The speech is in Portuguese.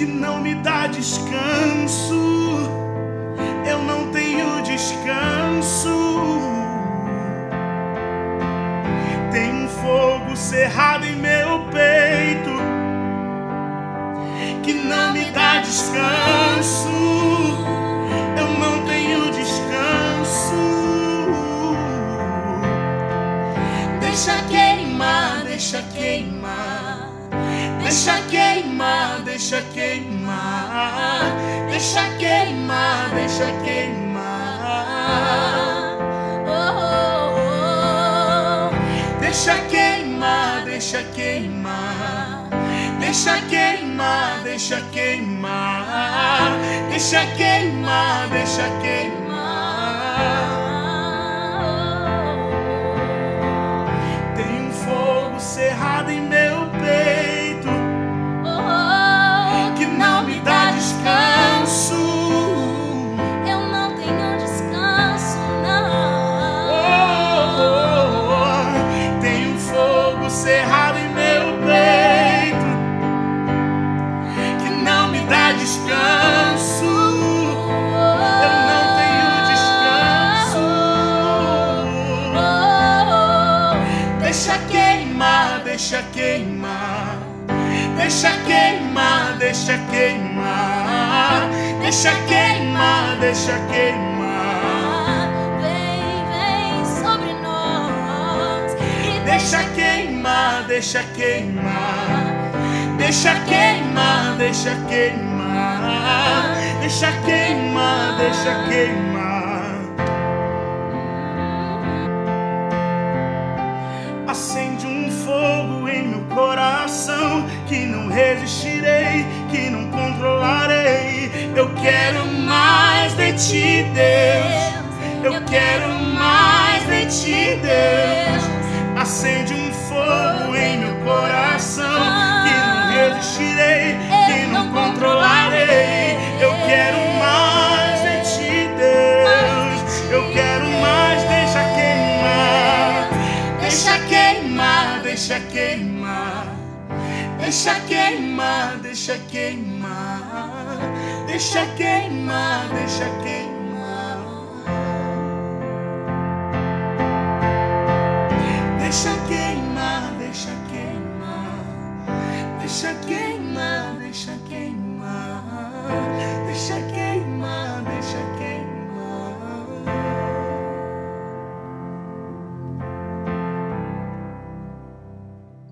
que não me dá descanso. Eu não tenho descanso. Tem um fogo cerrado em meu peito que não me dá descanso. Eu não tenho descanso. Deixa queimar, deixa queimar. Deixa queimar, deixa queimar. Deixa queimar, deixa queimar. Oh, oh, oh. Deixa queimar, deixa queimar. Deixa queimar, deixa queimar. Deixa queimar, deixa queimar. Dá descanso. Eu não tenho descanso. Deixa queimar, deixa queimar. Deixa queimar, deixa queimar, deixa queimar, deixa queimar. Vem, vem sobre nós. Deixa queimar, deixa queimar, deixa queimar, deixa queimar, deixa queimar, deixa queimar. Acende um fogo em meu coração que não resistirei, que não controlarei. Eu quero mais de ti, Deus. Eu quero mais de ti, Deus. Acende um fogo em meu coração resistirei, que não controlarei. Eu quero mais de ti, Deus. Eu quero mais, deixa queimar. Deixa queimar, deixa queimar. Deixa queimar, deixa queimar. Deixa queimar, deixa queimar. Deixa queimar, deixa queimar. Deixa queimar, deixa queimar, deixa queimar, deixa